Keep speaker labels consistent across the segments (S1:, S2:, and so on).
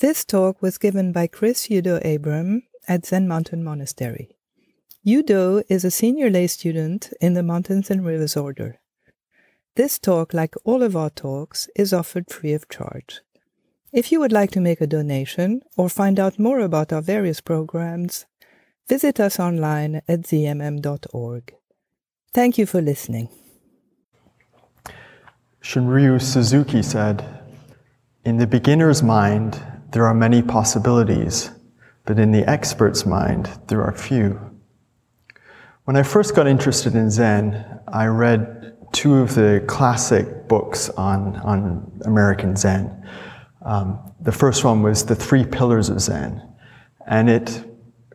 S1: This talk was given by Chris Yudo Abraham at Zen Mountain Monastery. Yudo is a senior lay student in the Mountains and Rivers Order. This talk, like all of our talks, is offered free of charge. If you would like to make a donation or find out more about our various programs, visit us online at zmm.org. Thank you for listening.
S2: Shunryu Suzuki said, In the beginner's mind, there are many possibilities, but in the expert's mind, there are few. When I first got interested in Zen, I read two of the classic books on, on American Zen. Um, the first one was The Three Pillars of Zen, and it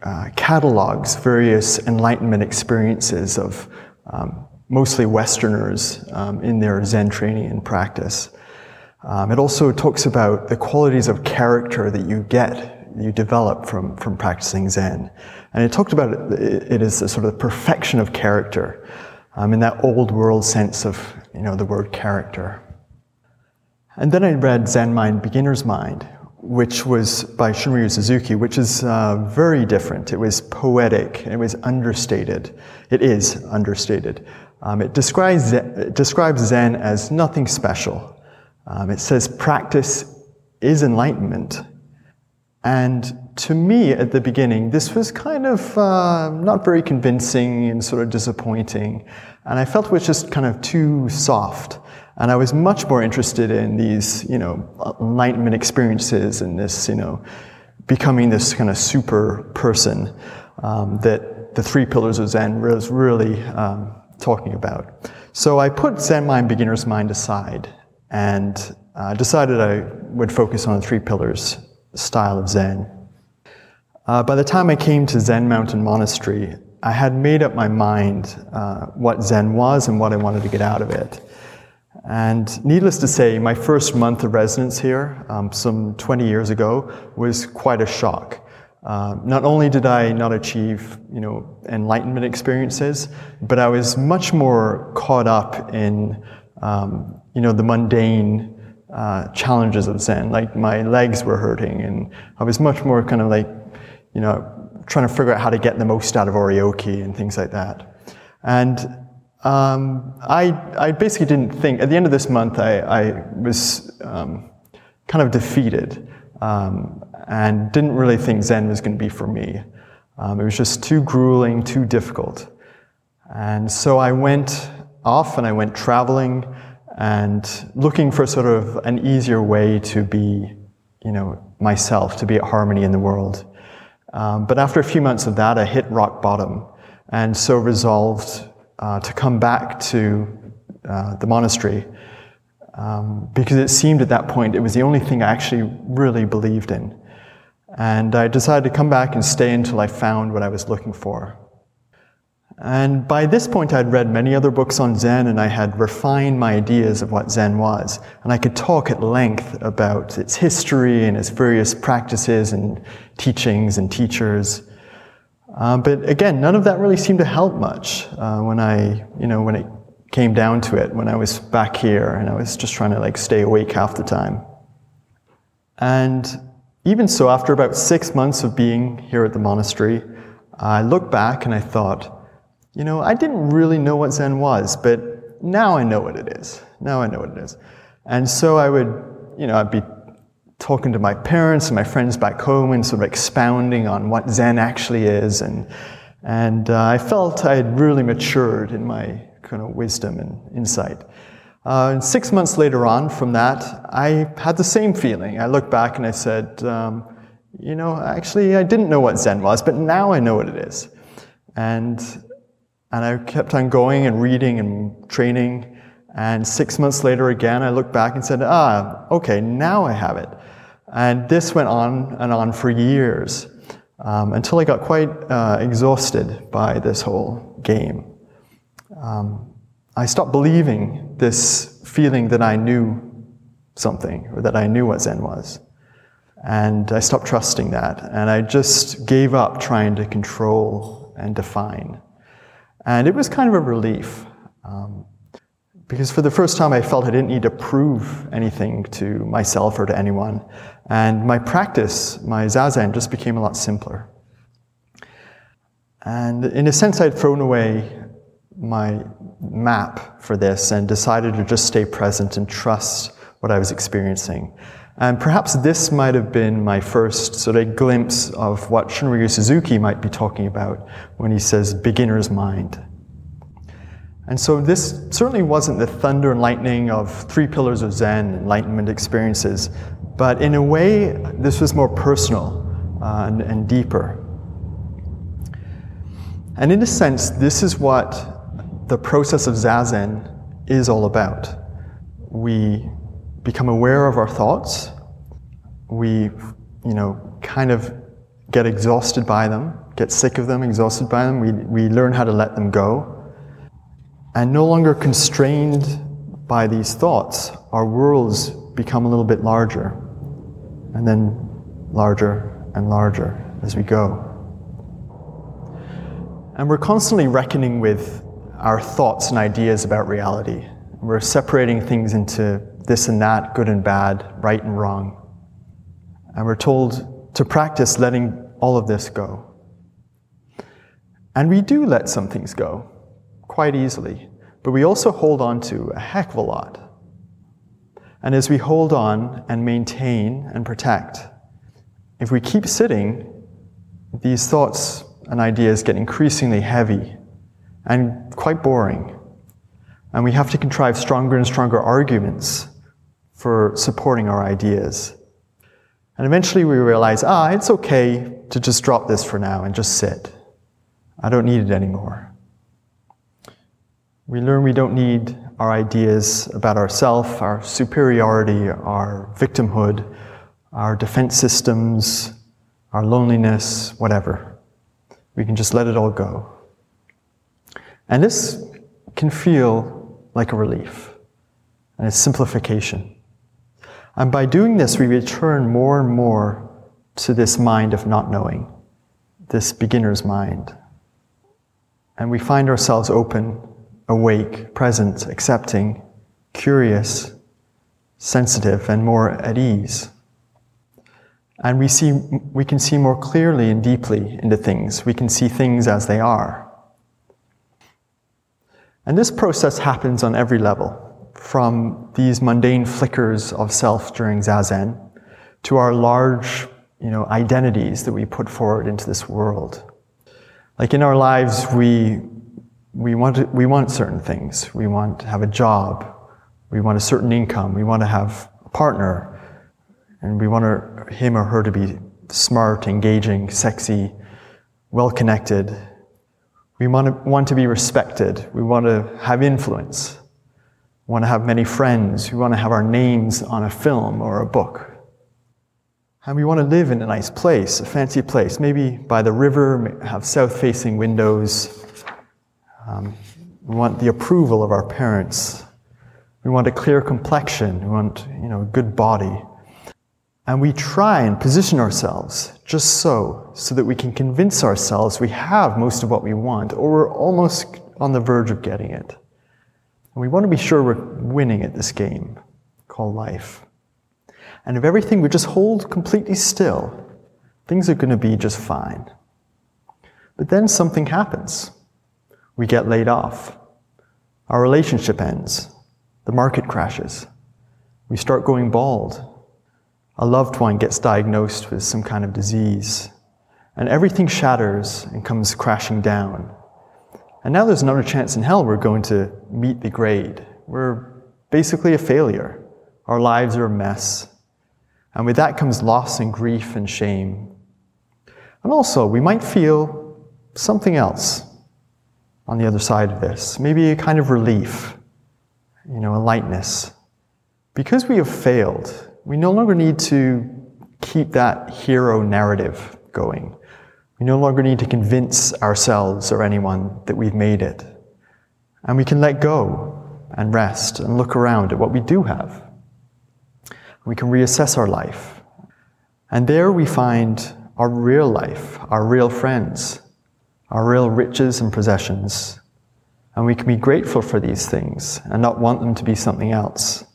S2: uh, catalogs various Enlightenment experiences of um, mostly Westerners um, in their Zen training and practice. Um, it also talks about the qualities of character that you get, you develop from, from practicing Zen. And it talked about it, it as a sort of perfection of character um, in that old world sense of you know, the word character. And then I read Zen Mind, Beginner's Mind, which was by Shunryu Suzuki, which is uh, very different. It was poetic, it was understated. It is understated. Um, it, describes, it describes Zen as nothing special. Um, it says practice is enlightenment. And to me, at the beginning, this was kind of uh, not very convincing and sort of disappointing. And I felt it was just kind of too soft. And I was much more interested in these, you know, enlightenment experiences and this, you know, becoming this kind of super person um, that the three pillars of Zen was really um, talking about. So I put Zen Mind, Beginner's Mind aside and uh, decided I would focus on three pillars style of Zen. Uh, by the time I came to Zen Mountain Monastery, I had made up my mind uh, what Zen was and what I wanted to get out of it. And needless to say, my first month of residence here, um, some 20 years ago, was quite a shock. Uh, not only did I not achieve, you know, enlightenment experiences, but I was much more caught up in, um, you know, the mundane uh, challenges of Zen. Like my legs were hurting, and I was much more kind of like, you know, trying to figure out how to get the most out of oryoki and things like that. And um, I, I basically didn't think. At the end of this month, I, I was um, kind of defeated. Um, and didn't really think Zen was going to be for me. Um, it was just too grueling, too difficult. And so I went off and I went traveling and looking for sort of an easier way to be, you know, myself, to be at harmony in the world. Um, but after a few months of that, I hit rock bottom and so resolved uh, to come back to uh, the monastery um, because it seemed at that point it was the only thing I actually really believed in. And I decided to come back and stay until I found what I was looking for. And by this point, I'd read many other books on Zen and I had refined my ideas of what Zen was. And I could talk at length about its history and its various practices and teachings and teachers. Uh, but again, none of that really seemed to help much uh, when I, you know, when it came down to it, when I was back here and I was just trying to like stay awake half the time. And even so, after about six months of being here at the monastery, I looked back and I thought, you know, I didn't really know what Zen was, but now I know what it is. Now I know what it is. And so I would, you know, I'd be talking to my parents and my friends back home and sort of expounding on what Zen actually is. And, and uh, I felt I had really matured in my kind of wisdom and insight. Uh, and six months later on from that, I had the same feeling. I looked back and I said, um, you know, actually, I didn't know what Zen was, but now I know what it is. And, and I kept on going and reading and training. And six months later, again, I looked back and said, ah, okay, now I have it. And this went on and on for years um, until I got quite uh, exhausted by this whole game. Um, I stopped believing this feeling that I knew something or that I knew what Zen was. And I stopped trusting that. And I just gave up trying to control and define. And it was kind of a relief. Um, Because for the first time, I felt I didn't need to prove anything to myself or to anyone. And my practice, my zazen, just became a lot simpler. And in a sense, I'd thrown away my map for this and decided to just stay present and trust what I was experiencing. And perhaps this might have been my first sort of glimpse of what Shunryu Suzuki might be talking about when he says beginner's mind. And so this certainly wasn't the thunder and lightning of three pillars of Zen, enlightenment experiences, but in a way, this was more personal uh, and, and deeper. And in a sense, this is what the process of Zazen is all about. We become aware of our thoughts. We, you know, kind of get exhausted by them, get sick of them, exhausted by them. We, we learn how to let them go and no longer constrained by these thoughts, our worlds become a little bit larger, and then larger and larger as we go. And we're constantly reckoning with our thoughts and ideas about reality. We're separating things into this and that, good and bad, right and wrong. And we're told to practice letting all of this go. And we do let some things go quite easily, but we also hold on to a heck of a lot. And as we hold on and maintain and protect, if we keep sitting, these thoughts and ideas get increasingly heavy and quite boring. And we have to contrive stronger and stronger arguments for supporting our ideas. And eventually we realize, ah, it's okay to just drop this for now and just sit. I don't need it anymore. We learn we don't need our ideas about ourself, our superiority, our victimhood, our defense systems, our loneliness, whatever. We can just let it all go. And this can feel like a relief and a simplification. And by doing this, we return more and more to this mind of not knowing, this beginner's mind. And we find ourselves open awake, present, accepting, curious, sensitive, and more at ease. And we, see, we can see more clearly and deeply into things. We can see things as they are. And this process happens on every level, from these mundane flickers of self during Zazen to our large you know, identities that we put forward into this world. Like in our lives, we we want, we want certain things. We want to have a job. We want a certain income. We want to have a partner. And we want him or her to be smart, engaging, sexy, well connected. We want to, want to be respected. We want to have influence. We want to have many friends. We want to have our names on a film or a book. And we want to live in a nice place, a fancy place, maybe by the river, have south facing windows, um, we want the approval of our parents. We want a clear complexion. We want, you know, a good body. And we try and position ourselves just so, so that we can convince ourselves we have most of what we want, or we're almost on the verge of getting it. And we want to be sure we're winning at this game called life. And if everything would just hold completely still, things are going to be just fine. But then something happens. We get laid off. Our relationship ends. The market crashes. We start going bald. A loved one gets diagnosed with some kind of disease. And everything shatters and comes crashing down. And now there's another chance in hell we're going to meet the grade. We're basically a failure. Our lives are a mess. And with that comes loss and grief and shame. And also, we might feel something else on the other side of this. Maybe a kind of relief, you know, a lightness. Because we have failed, we no longer need to keep that hero narrative going. We no longer need to convince ourselves or anyone that we've made it. And we can let go and rest and look around at what we do have. We can reassess our life. And there we find our real life, our real friends, our real riches and possessions. And we can be grateful for these things and not want them to be something else.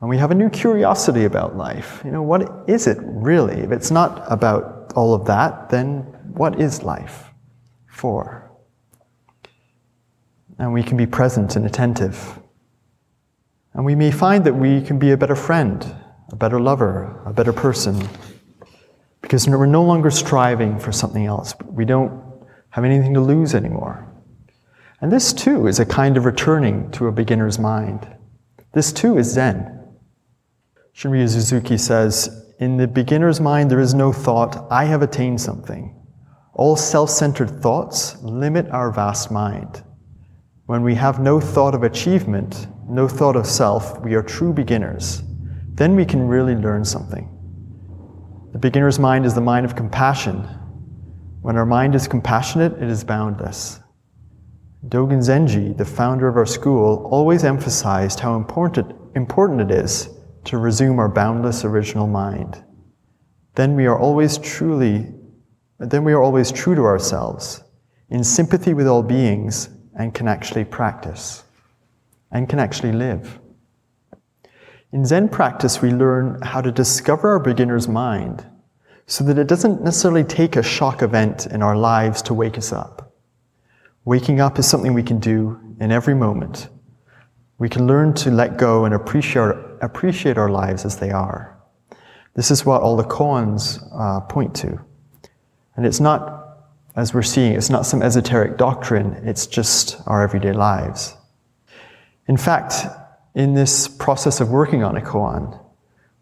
S2: And we have a new curiosity about life. You know, what is it really? If it's not about all of that, then what is life for? And we can be present and attentive. And we may find that we can be a better friend, a better lover, a better person, because we're no longer striving for something else. We don't have anything to lose anymore. And this too is a kind of returning to a beginner's mind. This too is Zen. Shunryu Suzuki says, In the beginner's mind, there is no thought, I have attained something. All self centered thoughts limit our vast mind. When we have no thought of achievement, no thought of self, we are true beginners. Then we can really learn something. The beginner's mind is the mind of compassion. When our mind is compassionate, it is boundless. Dogen Zenji, the founder of our school, always emphasized how important, important it is to resume our boundless original mind. Then we are always truly, then we are always true to ourselves, in sympathy with all beings, and can actually practice, and can actually live. In Zen practice, we learn how to discover our beginner's mind so that it doesn't necessarily take a shock event in our lives to wake us up. Waking up is something we can do in every moment. We can learn to let go and appreciate appreciate our lives as they are. This is what all the koans uh, point to. And it's not, as we're seeing, it's not some esoteric doctrine, it's just our everyday lives. In fact, in this process of working on a koan,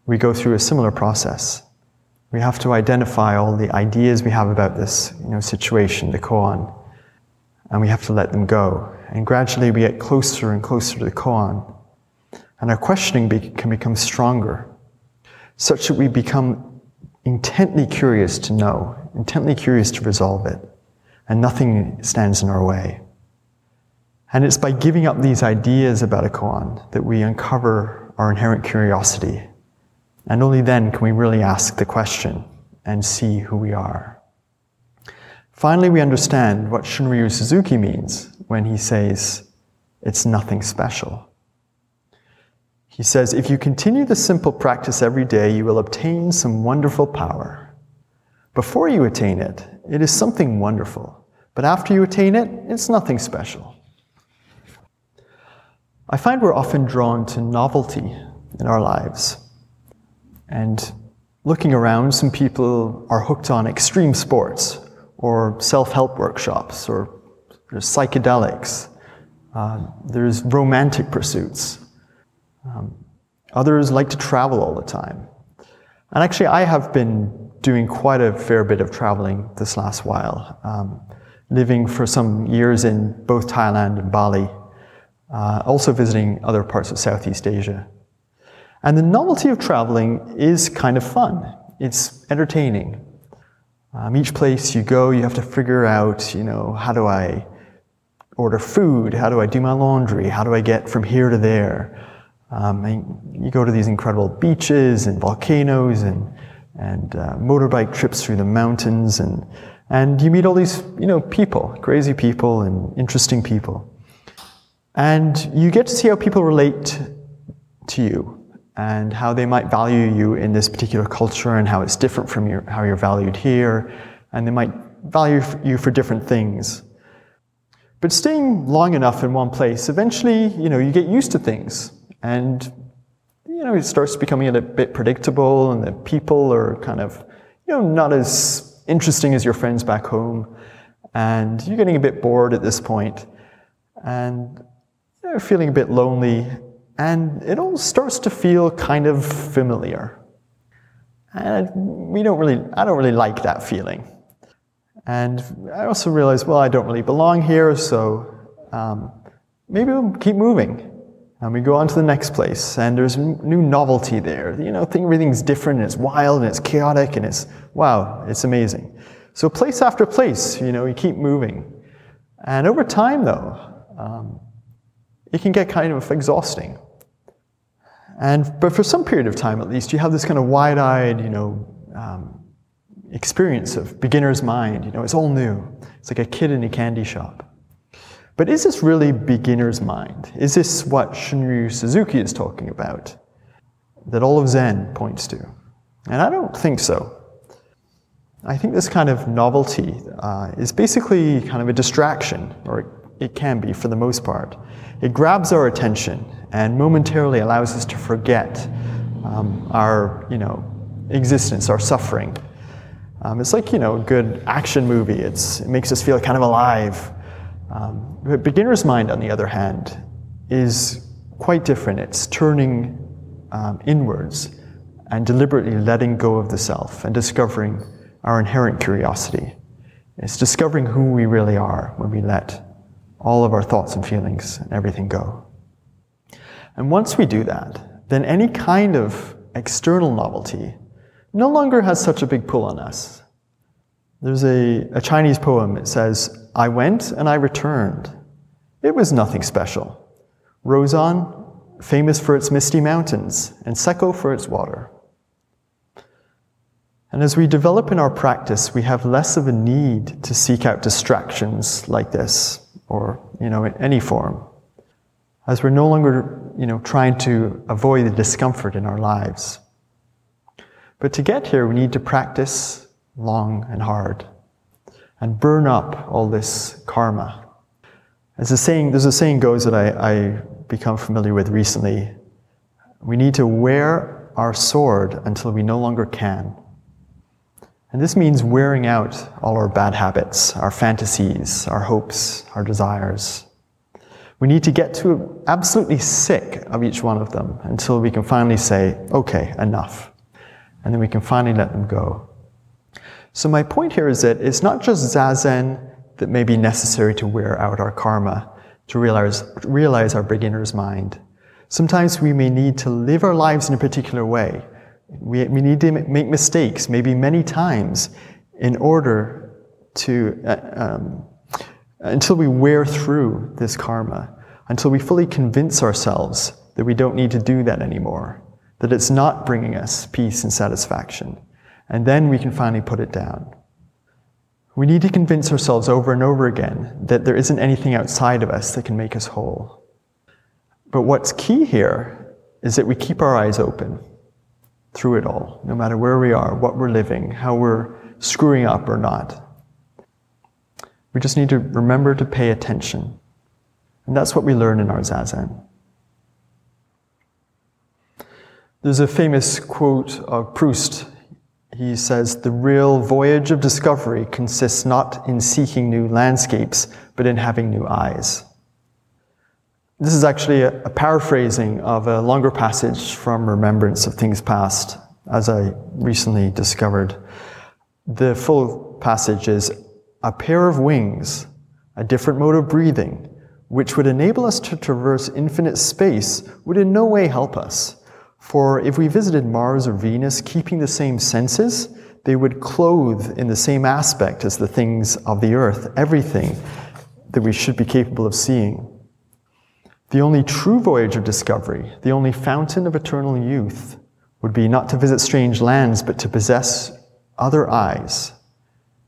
S2: we go through a similar process. We have to identify all the ideas we have about this you know, situation, the koan, and we have to let them go. And gradually we get closer and closer to the koan and our questioning be- can become stronger, such that we become intently curious to know, intently curious to resolve it, and nothing stands in our way. And it's by giving up these ideas about a koan that we uncover our inherent curiosity. And only then can we really ask the question and see who we are. Finally, we understand what Shunryu Suzuki means when he says, it's nothing special. He says, If you continue the simple practice every day, you will obtain some wonderful power. Before you attain it, it is something wonderful. But after you attain it, it's nothing special. I find we're often drawn to novelty in our lives. And looking around, some people are hooked on extreme sports or self help workshops or there's psychedelics. Uh, there's romantic pursuits. Um, others like to travel all the time. And actually, I have been doing quite a fair bit of traveling this last while, um, living for some years in both Thailand and Bali, uh, also visiting other parts of Southeast Asia. And the novelty of traveling is kind of fun. It's entertaining. Um, each place you go, you have to figure out, you know, how do I order food? How do I do my laundry? How do I get from here to there? Um, you go to these incredible beaches and volcanoes and, and uh, motorbike trips through the mountains and, and you meet all these, you know, people, crazy people and interesting people. And you get to see how people relate to you and how they might value you in this particular culture and how it's different from your, how you're valued here. And they might value you for different things. But staying long enough in one place, eventually, you know, you get used to things. And, you know, it starts becoming a bit predictable and the people are kind of, you know, not as interesting as your friends back home. And you're getting a bit bored at this point and you know, feeling a bit lonely. And it all starts to feel kind of familiar. And we don't really, I don't really like that feeling. And I also realized, well, I don't really belong here, so um, maybe we'll keep moving. And we go on to the next place, and there's new novelty there. You know, think everything's different, and it's wild, and it's chaotic, and it's, wow, it's amazing. So place after place, you know, you keep moving. And over time, though, um, it can get kind of exhausting. And, but for some period of time at least, you have this kind of wide-eyed, you know, um, experience of beginner's mind. You know, it's all new. It's like a kid in a candy shop. But is this really beginner's mind? Is this what Shunryu Suzuki is talking about? That all of Zen points to? And I don't think so. I think this kind of novelty uh, is basically kind of a distraction, or it, it can be for the most part. It grabs our attention and momentarily allows us to forget um, our, you know, existence, our suffering. Um, it's like, you know, a good action movie. It's, it makes us feel kind of alive. Um, but beginner's mind, on the other hand, is quite different. It's turning um, inwards and deliberately letting go of the self and discovering our inherent curiosity. It's discovering who we really are when we let all of our thoughts and feelings and everything go. And once we do that, then any kind of external novelty no longer has such a big pull on us. There's a, a Chinese poem, it says, I went and I returned. It was nothing special. Rozan, famous for its misty mountains, and Sekko for its water. And as we develop in our practice, we have less of a need to seek out distractions like this, or, you know, in any form. As we're no longer, you know, trying to avoid the discomfort in our lives. But to get here, we need to practice long and hard and burn up all this karma. As a saying, there's a saying goes that I, I become familiar with recently. We need to wear our sword until we no longer can. And this means wearing out all our bad habits, our fantasies, our hopes, our desires. We need to get to absolutely sick of each one of them until we can finally say, okay, enough. And then we can finally let them go. So, my point here is that it's not just zazen that may be necessary to wear out our karma, to realize, realize our beginner's mind. Sometimes we may need to live our lives in a particular way we, we need to make mistakes, maybe many times, in order to, uh, um, until we wear through this karma, until we fully convince ourselves that we don't need to do that anymore, that it's not bringing us peace and satisfaction. And then we can finally put it down. We need to convince ourselves over and over again that there isn't anything outside of us that can make us whole. But what's key here is that we keep our eyes open through it all, no matter where we are, what we're living, how we're screwing up or not. We just need to remember to pay attention. And that's what we learn in our Zazen. There's a famous quote of Proust. He says, The real voyage of discovery consists not in seeking new landscapes, but in having new eyes. This is actually a, a, paraphrasing of a longer passage from Remembrance of Things Past, as I recently discovered. The full passage is a pair of wings, a different mode of breathing, which would enable us to traverse infinite space, would in no way help us. For if we visited Mars or Venus keeping the same senses, they would clothe in the same aspect as the things of the earth everything that we should be capable of seeing. The only true voyage of discovery, the only fountain of eternal youth, would be not to visit strange lands, but to possess other eyes,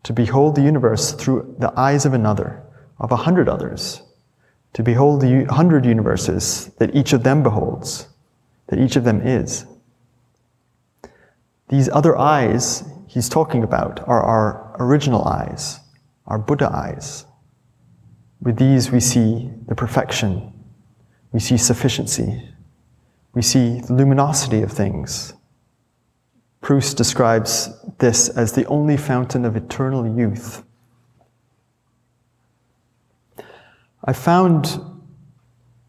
S2: to behold the universe through the eyes of another, of a hundred others, to behold the hundred universes that each of them beholds, that each of them is. These other eyes he's talking about are our original eyes, our Buddha eyes. With these we see the perfection we see sufficiency. We see the luminosity of things. Proust describes this as the only fountain of eternal youth. I found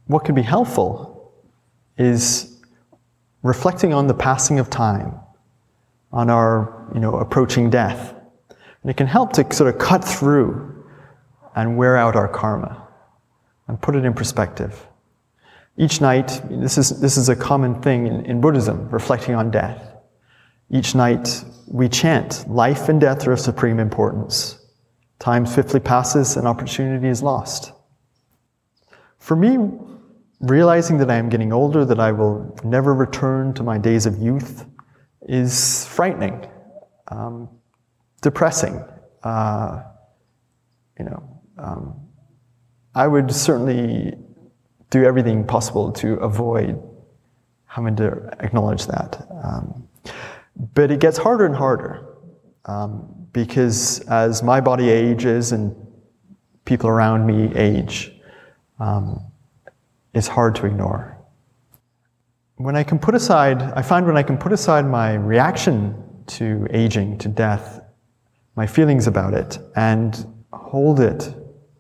S2: what can be helpful is reflecting on the passing of time, on our you know, approaching death. And it can help to sort of cut through and wear out our karma and put it in perspective. Each night, this is, this is a common thing in, in Buddhism, reflecting on death. Each night, we chant, life and death are of supreme importance. Time swiftly passes and opportunity is lost. For me, realizing that I am getting older, that I will never return to my days of youth, is frightening, um, depressing, uh, you know, um, I would certainly do everything possible to avoid having to acknowledge that. Um, but it gets harder and harder um, because as my body ages and people around me age, um, it's hard to ignore. When I can put aside, I find when I can put aside my reaction to aging, to death, my feelings about it, and hold it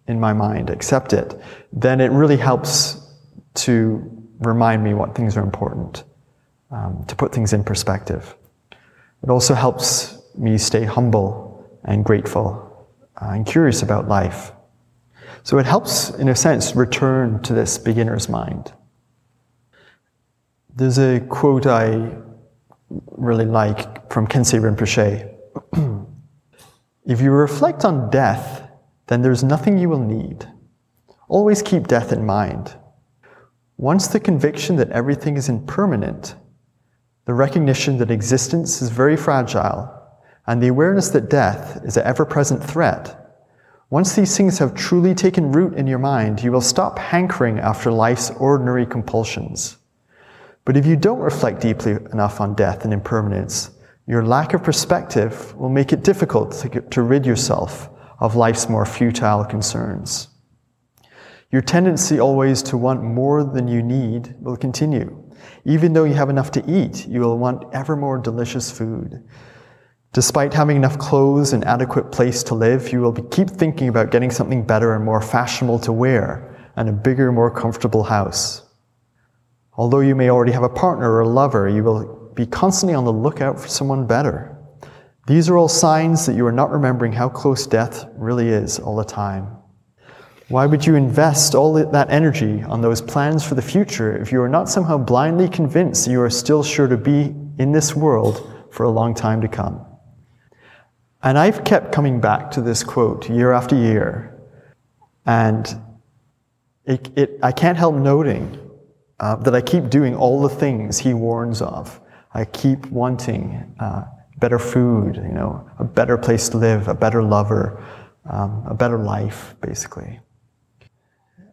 S2: in my mind, accept it, then it really helps to remind me what things are important, um, to put things in perspective. It also helps me stay humble and grateful uh, and curious about life. So it helps, in a sense, return to this beginner's mind. There's a quote I really like from Khyentse Rinpoche. if you reflect on death, then there's nothing you will need. Always keep death in mind. Once the conviction that everything is impermanent, the recognition that existence is very fragile, and the awareness that death is an ever present threat, once these things have truly taken root in your mind, you will stop hankering after life's ordinary compulsions. But if you don't reflect deeply enough on death and impermanence, your lack of perspective will make it difficult to, to rid yourself of life's more futile concerns. Your tendency always to want more than you need will continue. Even though you have enough to eat, you will want ever more delicious food. Despite having enough clothes and adequate place to live, you will keep thinking about getting something better and more fashionable to wear and a bigger, more comfortable house. Although you may already have a partner or a lover, you will be constantly on the lookout for someone better. These are all signs that you are not remembering how close death really is all the time. Why would you invest all that energy on those plans for the future if you are not somehow blindly convinced that you are still sure to be in this world for a long time to come? And I've kept coming back to this quote year after year. And it, it, I can't help noting uh, that I keep doing all the things he warns of. I keep wanting uh, better food, you know, a better place to live, a better lover, um, a better life, basically.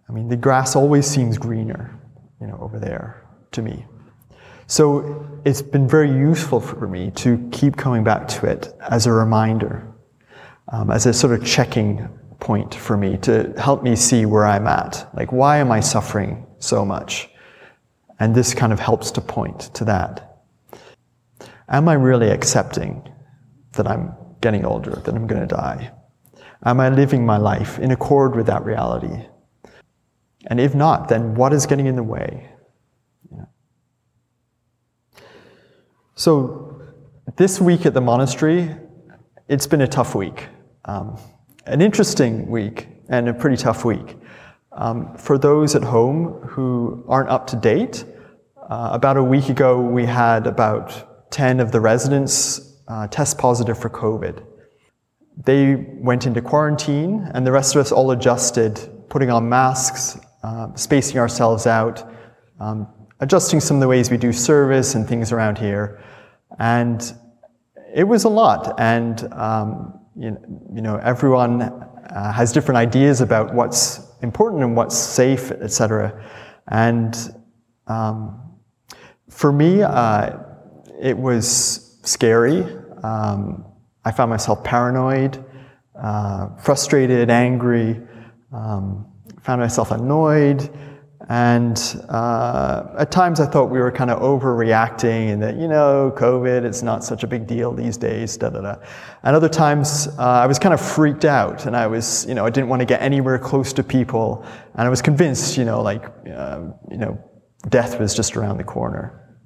S2: I mean, the grass always seems greener, you know, over there to me. So it's been very useful for me to keep coming back to it as a reminder, um, as a sort of checking point for me to help me see where I'm at. Like, why am I suffering so much? And this kind of helps to point to that. Am I really accepting that I'm getting older, that I'm going to die? Am I living my life in accord with that reality? And if not, then what is getting in the way? So, this week at the monastery, it's been a tough week. Um, an interesting week and a pretty tough week. Um, for those at home who aren't up to date, uh, about a week ago we had about 10 of the residents uh, test positive for COVID. They went into quarantine, and the rest of us all adjusted, putting on masks, uh, spacing ourselves out, um, adjusting some of the ways we do service and things around here. And it was a lot. And, um, you, know, you know, everyone uh, has different ideas about what's important and what's safe, etc. And um, for me, uh, it was scary. Um, I found myself paranoid, uh, frustrated, angry, um, found myself annoyed. And uh, at times I thought we were kind of overreacting and that, you know, COVID, it's not such a big deal these days, da da da. And other times uh, I was kind of freaked out and I was, you know, I didn't want to get anywhere close to people. And I was convinced, you know, like, uh, you know, death was just around the corner.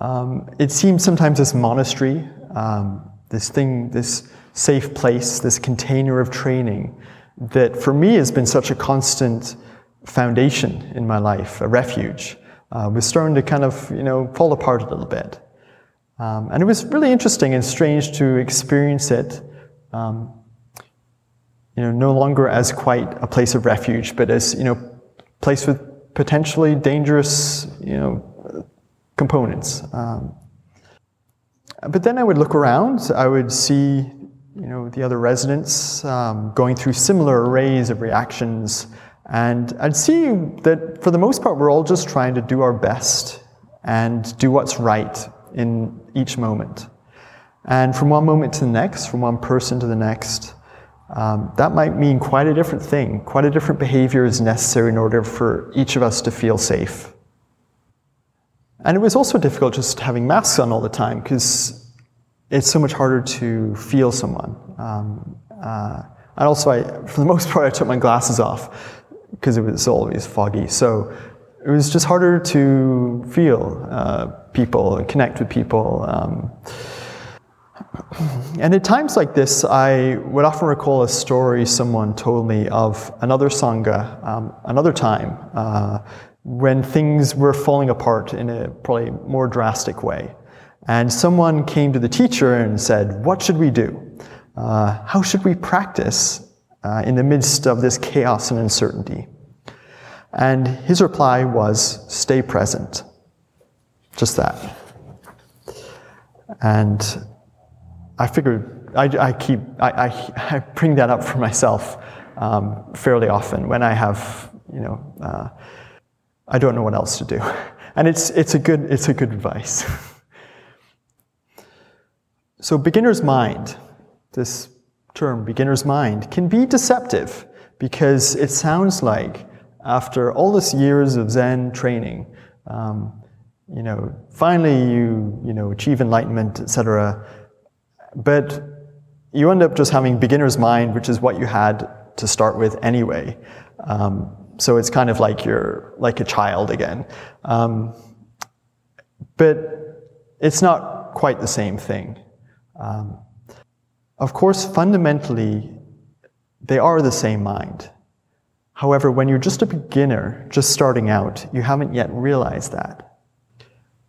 S2: Um, it seems sometimes this monastery, um, this thing, this safe place, this container of training, that for me has been such a constant foundation in my life, a refuge, uh, was starting to kind of, you know, fall apart a little bit. Um, and it was really interesting and strange to experience it, um, you know, no longer as quite a place of refuge, but as, you know, place with potentially dangerous, you know, components. Um, but then I would look around, I would see, you know, the other residents um, going through similar arrays of reactions And I'd see that for the most part, we're all just trying to do our best and do what's right in each moment. And from one moment to the next, from one person to the next, um, that might mean quite a different thing. Quite a different behavior is necessary in order for each of us to feel safe. And it was also difficult just having masks on all the time because it's so much harder to feel someone. Um, uh, and also, I, for the most part, I took my glasses off because it was always foggy. So it was just harder to feel uh, people and connect with people. Um, and at times like this, I would often recall a story someone told me of another Sangha, um, another time, uh, when things were falling apart in a probably more drastic way. And someone came to the teacher and said, What should we do? Uh, how should we practice uh, in the midst of this chaos and uncertainty? And his reply was, Stay present. Just that. And I figured I, I keep, I, I, I, bring that up for myself um, fairly often when I have, you know, uh, I don't know what else to do. And it's, it's, a, good, it's a good advice. so, beginner's mind, this term, beginner's mind, can be deceptive because it sounds like after all this years of Zen training, um, you know, finally you, you know, achieve enlightenment, etc. But you end up just having beginner's mind, which is what you had to start with anyway. Um, so it's kind of like you're like a child again. Um, but it's not quite the same thing. Um, of course, fundamentally, they are the same mind. However, when you're just a beginner, just starting out, you haven't yet realized that.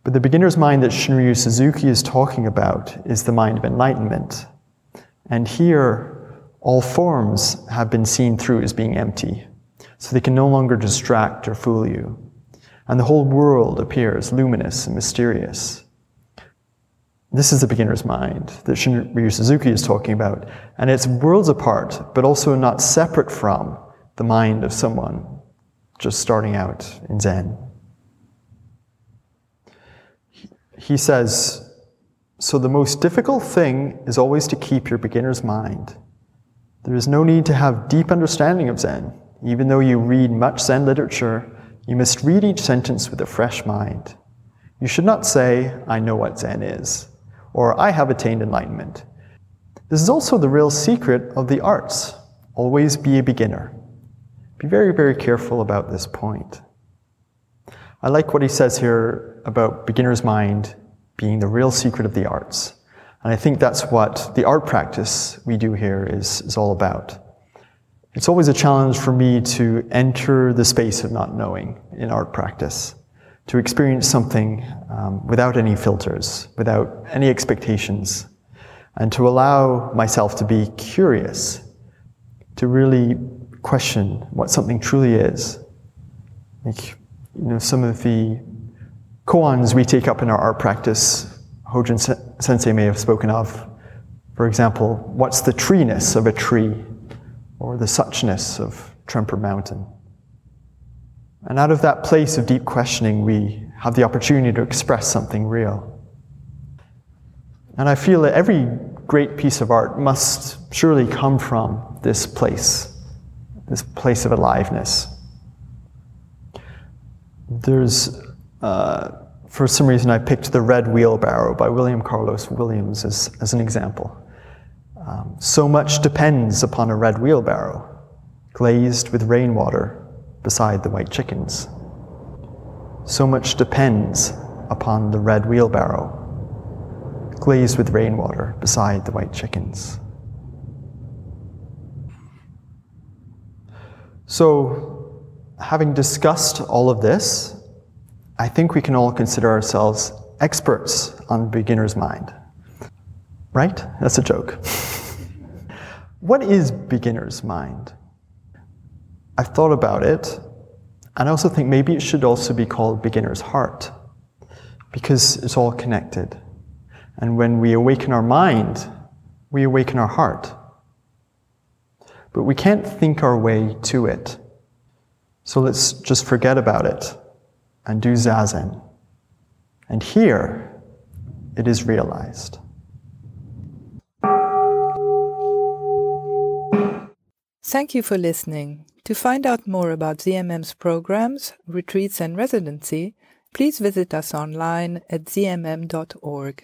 S2: But the beginner's mind that Shunryu Suzuki is talking about is the mind of enlightenment. And here, all forms have been seen through as being empty, so they can no longer distract or fool you. And the whole world appears luminous and mysterious. This is the beginner's mind that Shunryu Suzuki is talking about, and it's worlds apart, but also not separate from the mind of someone just starting out in Zen. he says, So the most difficult thing is always to keep your beginner's mind. There is no need to have deep understanding of Zen. Even though you read much Zen literature, you must read each sentence with a fresh mind. You should not say, I know what Zen is, or I have attained enlightenment. This is also the real secret of the arts. Always be a beginner. Be very, very careful about this point. I like what he says here about beginner's mind being the real secret of the arts. And I think that's what the art practice we do here is, is all about. It's always a challenge for me to enter the space of not knowing in art practice, to experience something um, without any filters, without any expectations, and to allow myself to be curious, to really question what something truly is. Like, you know, some of the koans we take up in our art practice, Hojin Sensei may have spoken of. For example, what's the treeness of a tree, or the suchness of Tremper Mountain? And out of that place of deep questioning, we have the opportunity to express something real. And I feel that every great piece of art must surely come from this place, this place of aliveness. There's, uh, for some reason, I picked The Red Wheelbarrow by William Carlos Williams as, as an example. Um, so much depends upon a red wheelbarrow, glazed with rainwater beside the white chickens. So much depends upon the red wheelbarrow, glazed with rainwater beside the white chickens. So, having discussed all of this, I think we can all consider ourselves experts on beginner's mind. Right? That's a joke. what is beginner's mind? I've thought about it, and I also think maybe it should also be called beginner's heart, because it's all connected. And when we awaken our mind, we awaken our heart. But we can't think our way to it. So let's just forget about it and do zazen. And here it is realized.
S1: Thank you for listening. To find out more about ZMM's programs, retreats, and residency, please visit us online at zmm.org.